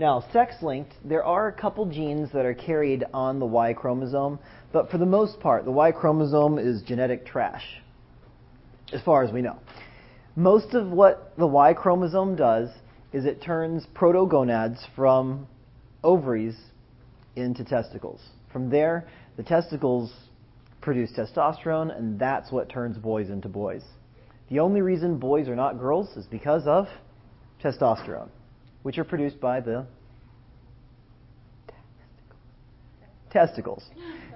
Now, sex linked, there are a couple genes that are carried on the Y chromosome, but for the most part, the Y chromosome is genetic trash, as far as we know. Most of what the Y chromosome does is it turns protogonads from ovaries into testicles. From there, the testicles produce testosterone, and that's what turns boys into boys. The only reason boys are not girls is because of testosterone, which are produced by the testicles.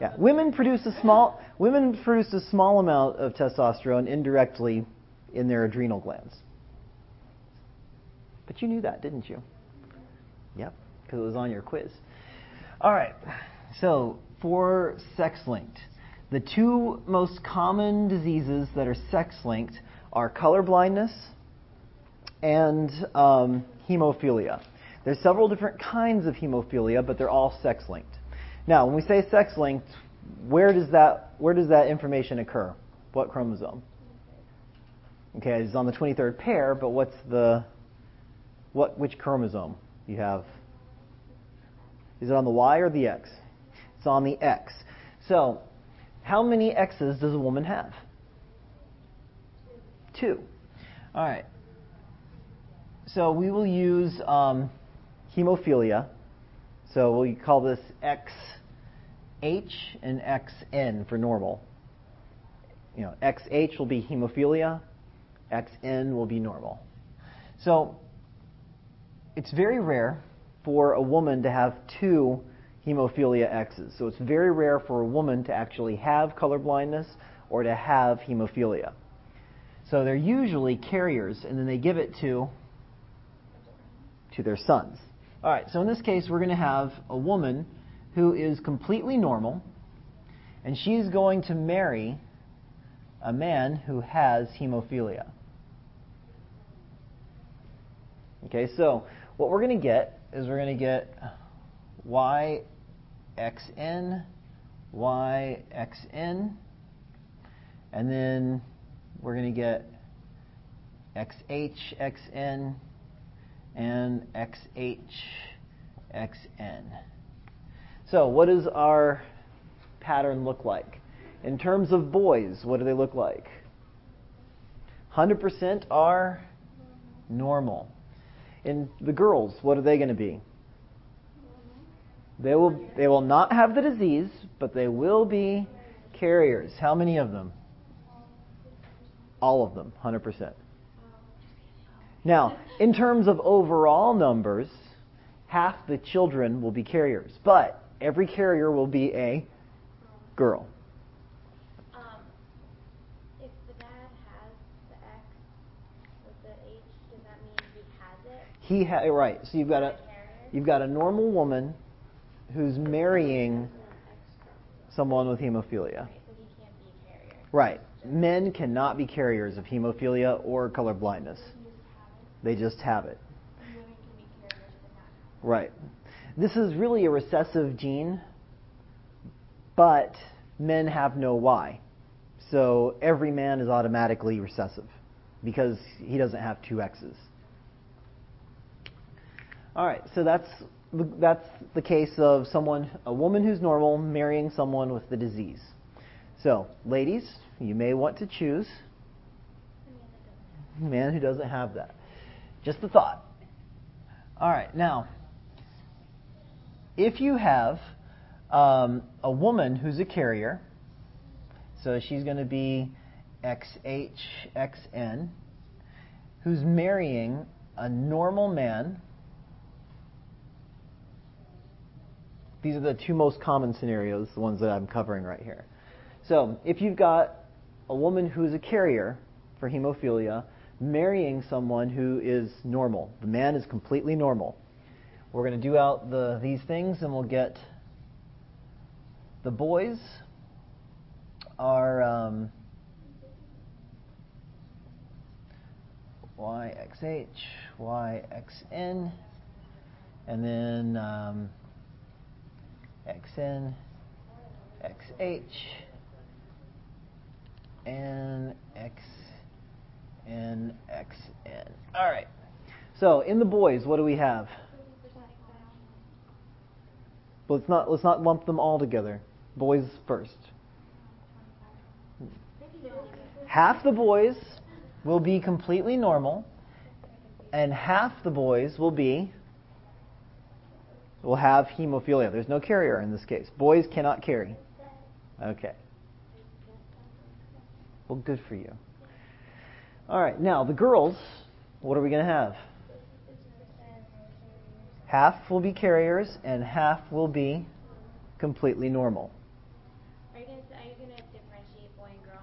Yeah, women produce a small women produce a small amount of testosterone indirectly in their adrenal glands. But you knew that, didn't you? Yep, because it was on your quiz. All right. So, for sex linked, the two most common diseases that are sex linked are color blindness and um, hemophilia. There's several different kinds of hemophilia, but they're all sex linked. Now, when we say sex linked, where does that where does that information occur? What chromosome? Okay, it's on the 23rd pair, but what's the what which chromosome you have? Is it on the Y or the X? It's on the X. So, how many X's does a woman have? Two. All right. So we will use um, hemophilia. So we'll call this XH and XN for normal. You know, XH will be hemophilia, XN will be normal. So it's very rare for a woman to have two hemophilia X's. So it's very rare for a woman to actually have color blindness or to have hemophilia. So they're usually carriers, and then they give it to to their sons. All right. So in this case, we're going to have a woman who is completely normal, and she's going to marry a man who has hemophilia. Okay. So what we're going to get is we're going to get YXN, YXN, and then we're going to get XH, XN, and XH, XN. So, what does our pattern look like? In terms of boys, what do they look like? 100% are normal. In the girls, what are they going to be? They will, they will not have the disease, but they will be carriers. How many of them? All of them, 100%. Now, in terms of overall numbers, half the children will be carriers, but every carrier will be a girl. Um, if the dad has the X with the H, does that mean he has it? He ha- right. So you've got a you've got a normal woman who's marrying someone with hemophilia. Right, so he can't be a carrier. Right. Men cannot be carriers of hemophilia or color blindness. They just have it. And women can be carriers but not. Right. This is really a recessive gene, but men have no Y. So every man is automatically recessive because he doesn't have two X's. All right, so that's the, that's the case of someone, a woman who's normal marrying someone with the disease. So, ladies, you may want to choose a man who doesn't have that. Just a thought. All right, now, if you have um, a woman who's a carrier, so she's going to be XHXN, who's marrying a normal man. These are the two most common scenarios, the ones that I'm covering right here. So, if you've got a woman who's a carrier for hemophilia marrying someone who is normal, the man is completely normal. We're going to do out the these things and we'll get the boys are um, YXH, YXN, and then um, XN, XH, and XN, XN. All right. So in the boys, what do we have? Let's not let's not lump them all together. Boys first. Half the boys will be completely normal, and half the boys will be will have hemophilia. There's no carrier in this case. Boys cannot carry. Okay. Well, good for you. All right, now the girls, what are we going to have? Half will be carriers and half will be completely normal. Are you you gonna differentiate boy and girl?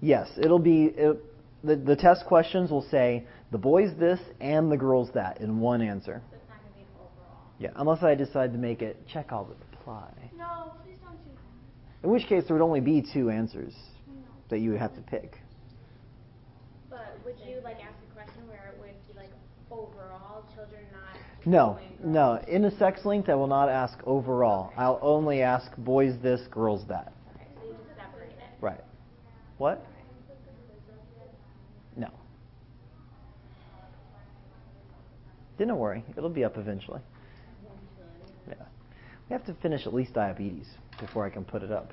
Yes, it'll be it, the the test questions will say the boys this and the girls that in one answer. So it's not gonna be overall. Yeah, unless I decide to make it check all that apply. No, please don't do that. In which case there would only be two answers No. that you would have to pick. Would you like ask a question where it would be like overall children not No, no. In a sex linked, I will not ask overall. I'll only ask boys this, girls that. Okay, so you just separate it. Right. What? No. Don't worry, it'll be up eventually. Yeah. We have to finish at least diabetes before I can put it up.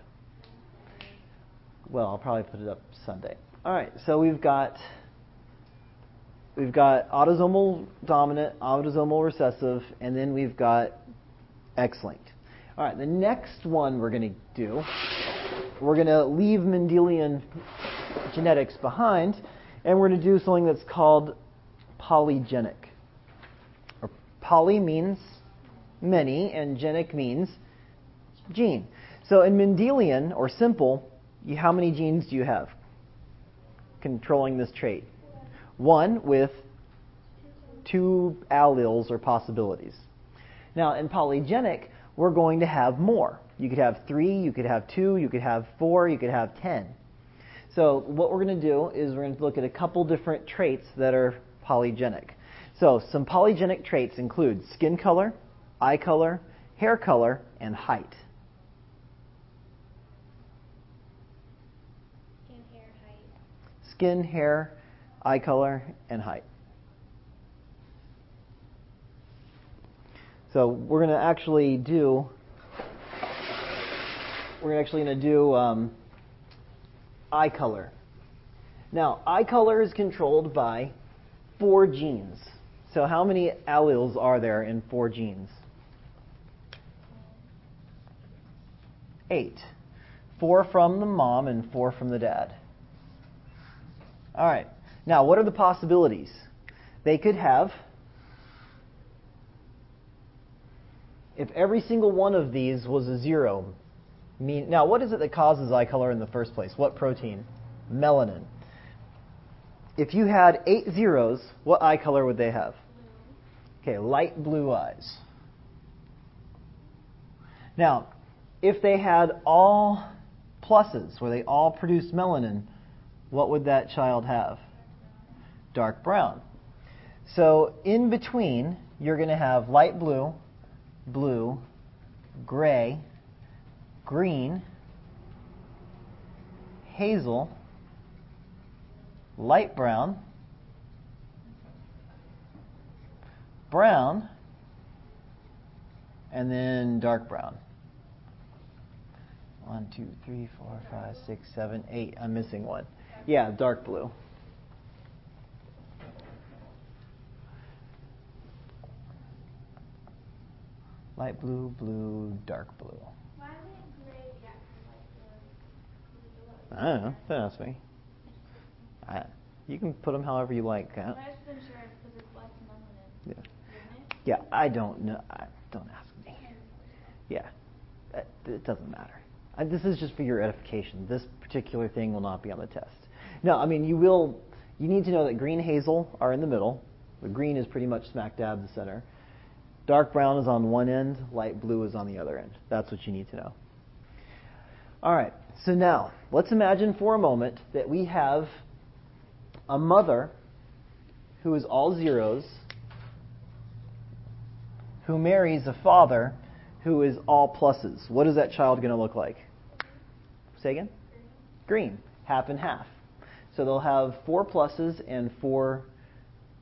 Well, I'll probably put it up Sunday. All right, so we've got we've got autosomal dominant, autosomal recessive, and then we've got X-linked. All right, the next one we're going to do, we're going to leave Mendelian genetics behind, and we're going to do something that's called polygenic. Or poly means many, and genic means gene. So in Mendelian or simple, you, how many genes do you have controlling this trait? One with two alleles or possibilities. Now in polygenic, we're going to have more. You could have three, you could have two, you could have four, you could have ten. So what we're going to do is we're going to look at a couple different traits that are polygenic. So some polygenic traits include skin color, eye color, hair color, and height. Skin, hair, height. Skin, hair, eye color, and height. So we're going to actually do. We're actually going to do um, eye color. Now, eye color is controlled by four genes. So how many alleles are there in four genes? Eight. Four from the mom and four from the dad. All right. Now, what are the possibilities? They could have, if every single one of these was a zero, mean, now what is it that causes eye color in the first place? What protein? Melanin. If you had eight zeros, what eye color would they have? Okay, light blue eyes. Now, if they had all pluses, where they all produced melanin, what would that child have? Dark brown. So in between, you're going to have light blue, blue, gray, green, hazel, light brown, brown, and then dark brown. One, two, three, four, five, six, seven, eight. I'm missing one. Yeah, dark blue. Light blue, blue, dark blue. Why would gray like the? I don't know. Don't ask me. I, you can put them however you like. uh, I just wasn't sure because it's less melanin. Yeah. Yeah, I don't know. I, don't ask me. Yeah, it, it doesn't matter. I, this is just for your edification. This particular thing will not be on the test. No, I mean you will. You need to know that green hazel are in the middle. The green is pretty much smack dab the center. Dark brown is on one end. Light blue is on the other end. That's what you need to know. All right. So now let's imagine for a moment that we have a mother who is all zeros who marries a father who is all pluses. What is that child going to look like? Say again? Green. Half and half. So they'll have four pluses and four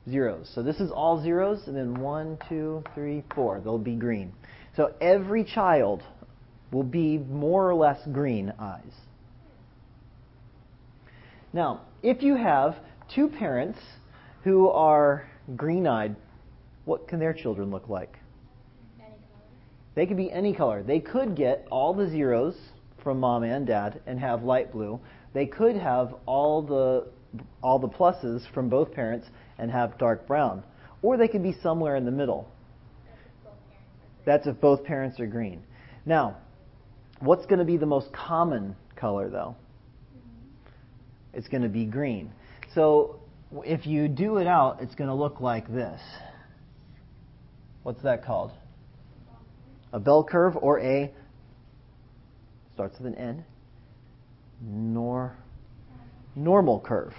zeros. So this is all zeros, and then one, two, three, four. They'll be green. So every child will be more or less green eyes. Now, if you have two parents who are green eyed, what can their children look like? They could be any color. They could get all the zeros from mom and dad and have light blue. They could have all the all the pluses from both parents and have dark brown. Or they could be somewhere in the middle. That's if both parents are green. Now, what's going to be the most common color though? It's going to be green. So if you do it out, it's going to look like this. What's that called? A bell curve or a starts with an N. Nor normal curve.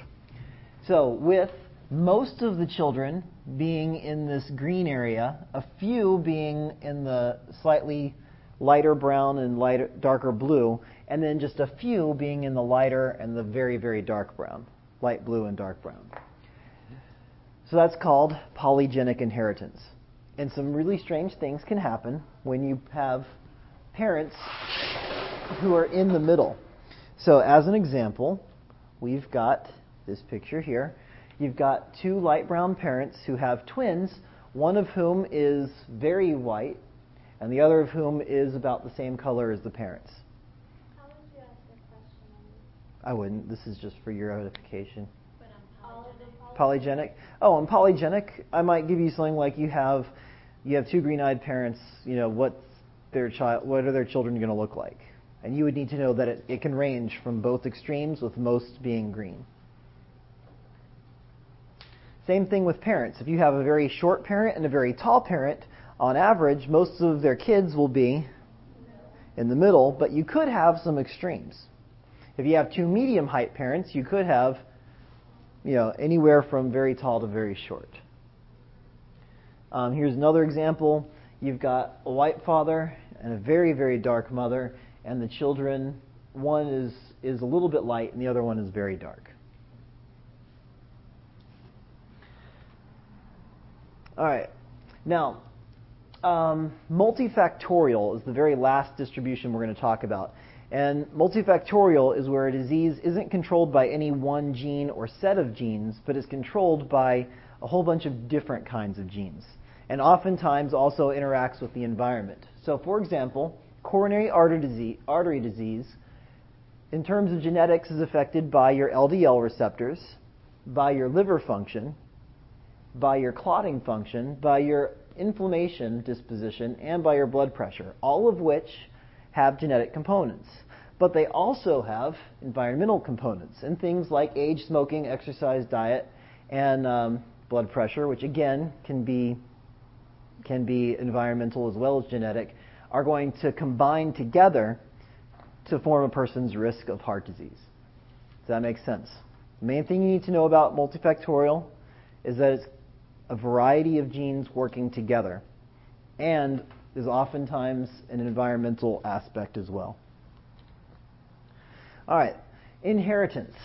So with most of the children being in this green area, a few being in the slightly lighter brown and lighter darker blue, and then just a few being in the lighter and the very very dark brown, light blue and dark brown. So that's called polygenic inheritance. And some really strange things can happen when you have parents who are in the middle. So, as an example, we've got this picture here. You've got two light brown parents who have twins, one of whom is very white, and the other of whom is about the same color as the parents. How would you ask a question I wouldn't. This is just for your edification. but on All of Polygenic. Oh, on polygenic, I might give you something like you have you have two green-eyed parents. You know what's their child? What are their children going to look like? And you would need to know that it, it can range from both extremes, with most being green. Same thing with parents. If you have a very short parent and a very tall parent, on average, most of their kids will be in the middle, but you could have some extremes. If you have two medium height parents, you could have you know, anywhere from very tall to very short. Um, here's another example. You've got a white father and a very, very dark mother, and the children, one is, is a little bit light and the other one is very dark. All right. Now, um, multifactorial is the very last distribution we're going to talk about. And multifactorial is where a disease isn't controlled by any one gene or set of genes, but is controlled by a whole bunch of different kinds of genes. And oftentimes also interacts with the environment. So, for example, coronary artery disease, artery disease in terms of genetics, is affected by your LDL receptors, by your liver function, by your clotting function, by your inflammation disposition, and by your blood pressure, all of which have genetic components. But they also have environmental components and things like age, smoking, exercise, diet, and um, blood pressure, which again can be can be environmental as well as genetic, are going to combine together to form a person's risk of heart disease. Does that make sense? The main thing you need to know about multifactorial is that it's a variety of genes working together, and is oftentimes an environmental aspect as well. All right, inheritance.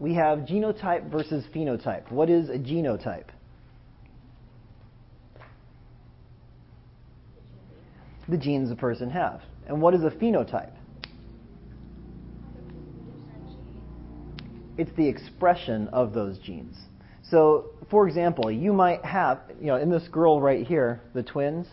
We have genotype versus phenotype. What is a genotype? The genes a person have. And what is a phenotype? It's the expression of those genes. So, for example, you might have, you know, in this girl right here, the twins,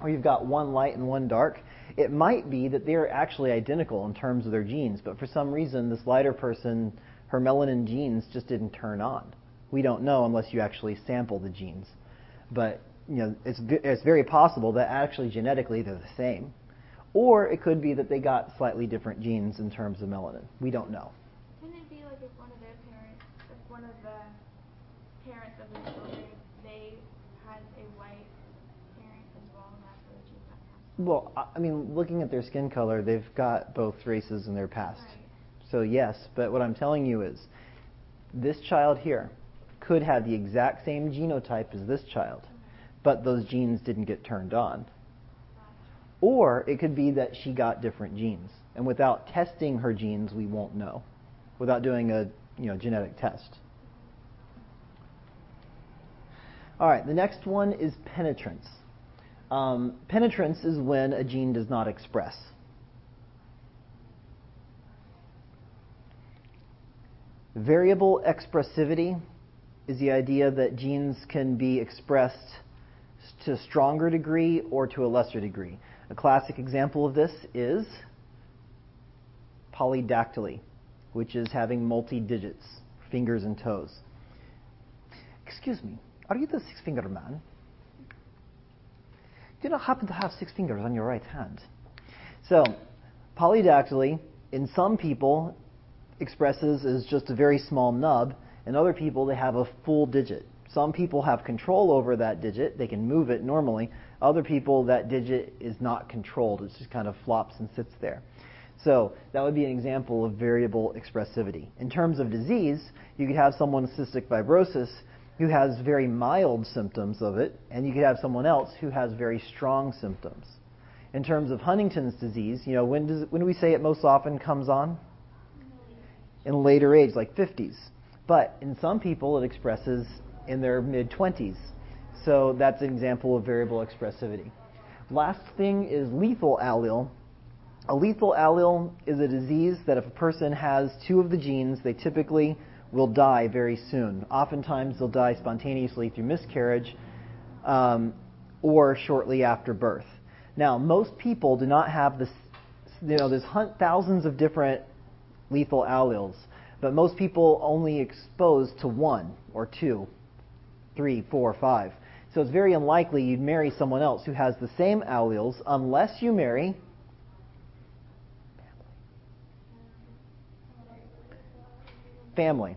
where you've got one light and one dark, it might be that they're actually identical in terms of their genes, but for some reason, this lighter person, her melanin genes just didn't turn on. We don't know unless you actually sample the genes. But, you know, it's, it's very possible that actually genetically they're the same. Or it could be that they got slightly different genes in terms of melanin. We don't know. Can it be like if one of their parents, if one of the parents of the children, they had a white parent as well, and that's where the gene got passed? Well, I- I mean, looking at their skin color, they've got both races in their past. Right. So, yes, but what I'm telling you is this child here could have the exact same genotype as this child, but those genes didn't get turned on. Or it could be that she got different genes. And without testing her genes, we won't know. Without doing a you know, genetic test. All right, the next one is penetrance. Um, penetrance is when a gene does not express. Variable expressivity is the idea that genes can be expressed to a stronger degree or to a lesser degree. A classic example of this is polydactyly, which is having multi digits, fingers and toes. Excuse me, are you the six fingered man? Do you not happen to have six fingers on your right hand? So, polydactyly, in some people, expresses as just a very small nub. In other people, they have a full digit. Some people have control over that digit. They can move it normally. Other people, that digit is not controlled. It just kind of flops and sits there. So that would be an example of variable expressivity. In terms of disease, you could have someone with cystic fibrosis who has very mild symptoms of it, and you could have someone else who has very strong symptoms. In terms of Huntington's disease, you know, when, does, when do we say it most often comes on? In later age, like 50s. But in some people, it expresses in their mid 20s. So that's an example of variable expressivity. Last thing is lethal allele. A lethal allele is a disease that if a person has two of the genes, they typically will die very soon. Oftentimes, they'll die spontaneously through miscarriage um, or shortly after birth. Now, most people do not have this. You know, there's thousands of different lethal alleles, but most people only exposed to one or two, three, four, five. So it's very unlikely you'd marry someone else who has the same alleles unless you marry family.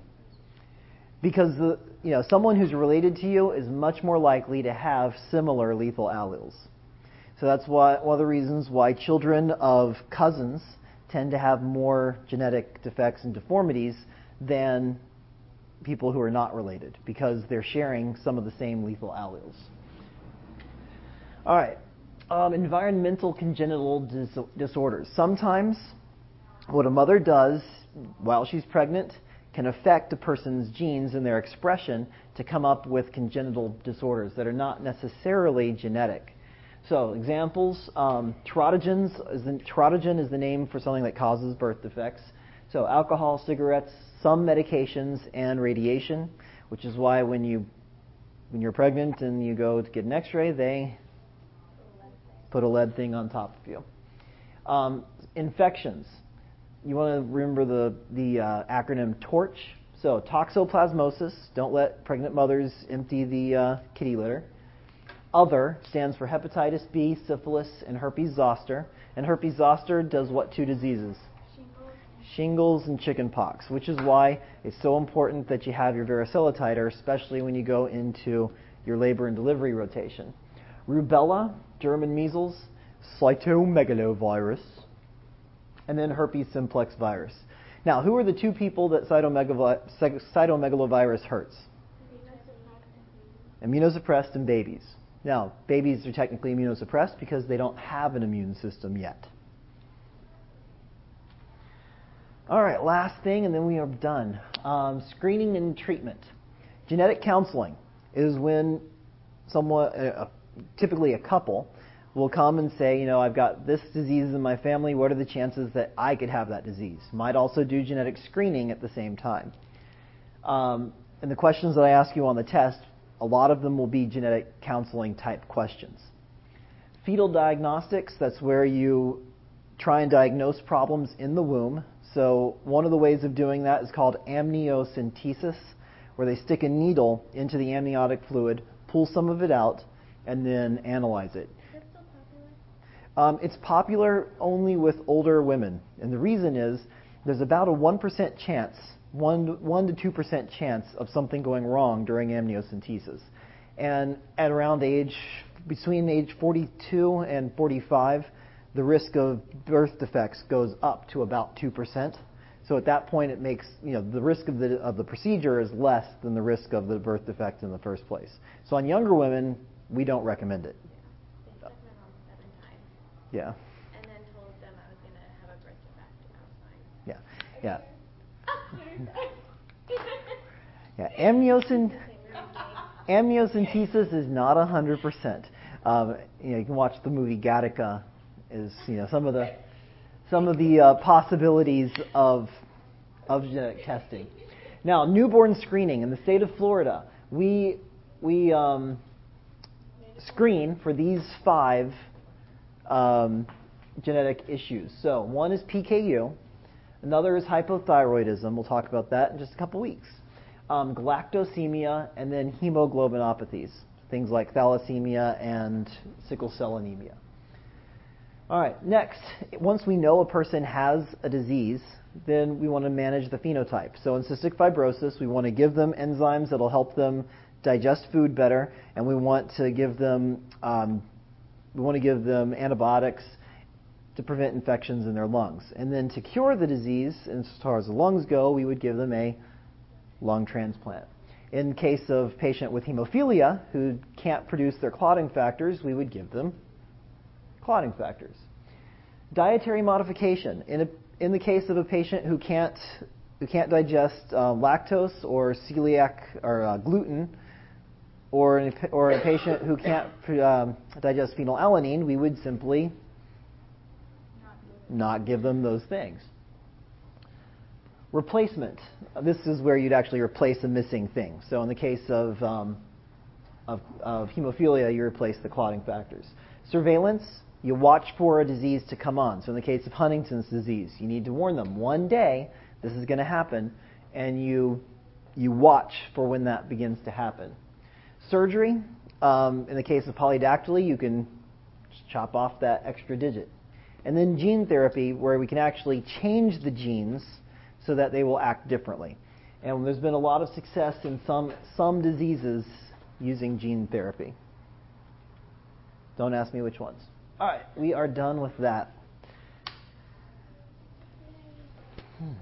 Because the, you know, someone who's related to you is much more likely to have similar lethal alleles. So that's why, one of the reasons why children of cousins tend to have more genetic defects and deformities than people who are not related, because they're sharing some of the same lethal alleles. All right. Um, environmental congenital dis- disorders. Sometimes what a mother does while she's pregnant can affect a person's genes and their expression to come up with congenital disorders that are not necessarily genetic. So, examples um, is the, is the name for something that causes birth defects. So, alcohol, cigarettes, some medications, and radiation, which is why when you when you're pregnant and you go to get an X-ray, they put a lead thing on top of you. Um, infections you want to remember the, the uh, acronym TORCH. So, toxoplasmosis, don't let pregnant mothers empty the uh, kitty litter. Other stands for hepatitis B, syphilis, and herpes zoster. And herpes zoster does what two diseases? Shingles. And chickenpox, which is why it's so important that you have your varicella titer, especially when you go into your labor and delivery rotation. Rubella, German measles, cytomegalovirus, and then herpes simplex virus. Now, who are the two people that cytomegalovirus hurts? Immunosuppressed and babies. Now, babies are technically immunosuppressed because they don't have an immune system yet. All right, last thing, and then we are done. Um, screening and treatment. Genetic counseling is when someone, uh, typically a couple, will come and say, you know, I've got this disease in my family. What are the chances that I could have that disease? Might also do genetic screening at the same time. Um, and the questions that I ask you on the test, a lot of them will be genetic counseling type questions. Fetal diagnostics, that's where you try and diagnose problems in the womb. So, one of the ways of doing that is called amniocentesis, where they stick a needle into the amniotic fluid, pull some of it out, and then analyze it. Um, it's popular only with older women. And the reason is there's about a 1% chance, 1, 1 to 2% chance of something going wrong during amniocentesis. And at around age, between age 42 and 45, the risk of birth defects goes up to about 2%. So at that point, it makes, you know, the risk of the, of the procedure is less than the risk of the birth defect in the first place. So on younger women, we don't recommend it. Yeah. And then told them I was going to have a birth defect. Yeah. Yeah. Yeah. Amniocent, amniocentesis is not 100%. um, you know, you can watch the movie Gattaca. Is you know some of the some of the uh, possibilities of of genetic testing. Now, newborn screening in the state of Florida, we we um, screen for these five um, genetic issues. So one is PKU, another is hypothyroidism. We'll talk about that in just a couple weeks. Um, galactosemia, and then hemoglobinopathies, things like thalassemia and sickle cell anemia. All right, next, once we know a person has a disease, then we want to manage the phenotype. So in cystic fibrosis, we want to give them enzymes that will help them digest food better, and we want to give them um, we want to give them antibiotics to prevent infections in their lungs. And then to cure the disease, as far as the lungs go, we would give them a lung transplant. In case of patient with hemophilia who can't produce their clotting factors, we would give them clotting factors. Dietary modification. In, a, in the case of a patient who can't who can't digest uh, lactose or celiac or uh, gluten, or, in a, or a patient who can't um, digest phenylalanine, we would simply not give them those things. Replacement. This is where you'd actually replace a missing thing. So in the case of, um, of, of hemophilia, you replace the clotting factors. Surveillance. You watch for a disease to come on. So in the case of Huntington's disease, you need to warn them. One day, this is going to happen, and you you watch for when that begins to happen. Surgery, um, in the case of polydactyly, you can chop off that extra digit. And then gene therapy, where we can actually change the genes so that they will act differently. And there's been a lot of success in some, some diseases using gene therapy. Don't ask me which ones. All right, we are done with that. Hmm.